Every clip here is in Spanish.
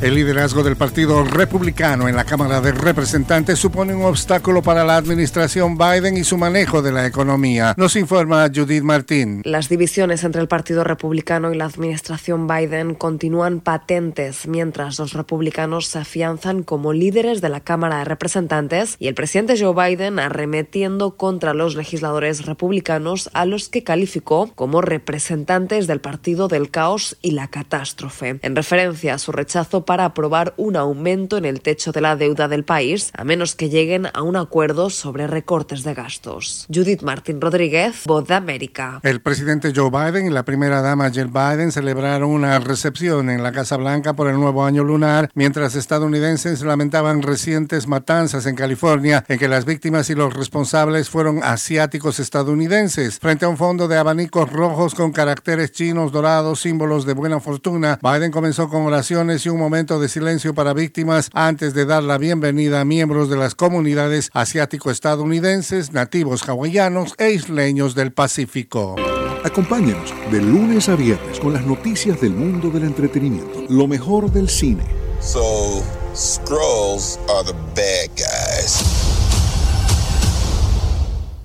El liderazgo del Partido Republicano en la Cámara de Representantes supone un obstáculo para la administración Biden y su manejo de la economía. Nos informa Judith Martín. Las divisiones entre el Partido Republicano y la administración Biden continúan patentes mientras los republicanos se afianzan como líderes de la Cámara de Representantes y el presidente Joe Biden arremetiendo contra los legisladores republicanos a los que calificó como representantes del Partido del Caos y la Catástrofe, en referencia a su rechazo para aprobar un aumento en el techo de la deuda del país, a menos que lleguen a un acuerdo sobre recortes de gastos. Judith Martín Rodríguez, Voz de América. El presidente Joe Biden y la primera dama Jill Biden celebraron una recepción en la Casa Blanca por el nuevo año lunar, mientras estadounidenses lamentaban recientes matanzas en California en que las víctimas y los responsables fueron asiáticos estadounidenses. Frente a un fondo de abanicos rojos con caracteres chinos dorados, símbolos de buena fortuna, Biden comenzó con oraciones y un momento de silencio para víctimas antes de dar la bienvenida a miembros de las comunidades asiático-estadounidenses, nativos hawaianos e isleños del Pacífico. Acompáñenos de lunes a viernes con las noticias del mundo del entretenimiento, lo mejor del cine. So, Scrolls are the bad guys.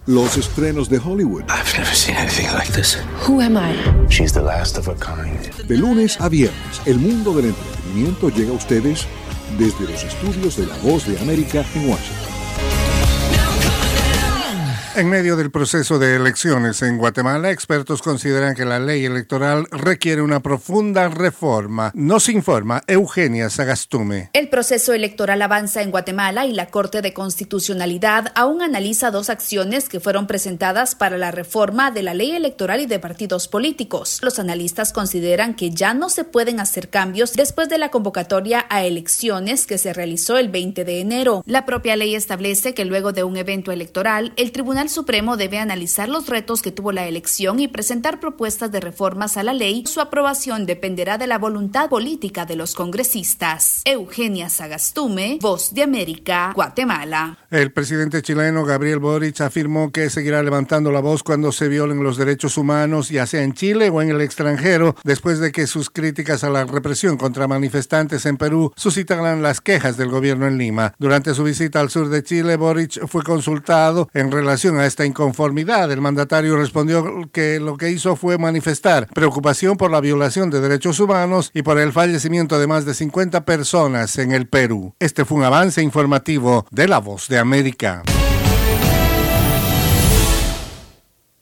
Los estrenos de Hollywood. I've never seen anything like this. Who am I? She's the last of a kind. De lunes a viernes, el mundo del entretenimiento llega a ustedes desde los estudios de La Voz de América en Washington. En medio del proceso de elecciones en Guatemala, expertos consideran que la ley electoral requiere una profunda reforma. Nos informa Eugenia Sagastume. El proceso electoral avanza en Guatemala y la Corte de Constitucionalidad aún analiza dos acciones que fueron presentadas para la reforma de la ley electoral y de partidos políticos. Los analistas consideran que ya no se pueden hacer cambios después de la convocatoria a elecciones que se realizó el 20 de enero. La propia ley establece que luego de un evento electoral, el Tribunal Supremo debe analizar los retos que tuvo la elección y presentar propuestas de reformas a la ley. Su aprobación dependerá de la voluntad política de los congresistas. Eugenia Sagastume, Voz de América, Guatemala. El presidente chileno Gabriel Boric afirmó que seguirá levantando la voz cuando se violen los derechos humanos, ya sea en Chile o en el extranjero, después de que sus críticas a la represión contra manifestantes en Perú suscitaran las quejas del gobierno en Lima. Durante su visita al sur de Chile, Boric fue consultado en relación a esta inconformidad. El mandatario respondió que lo que hizo fue manifestar preocupación por la violación de derechos humanos y por el fallecimiento de más de 50 personas en el Perú. Este fue un avance informativo de La Voz de América.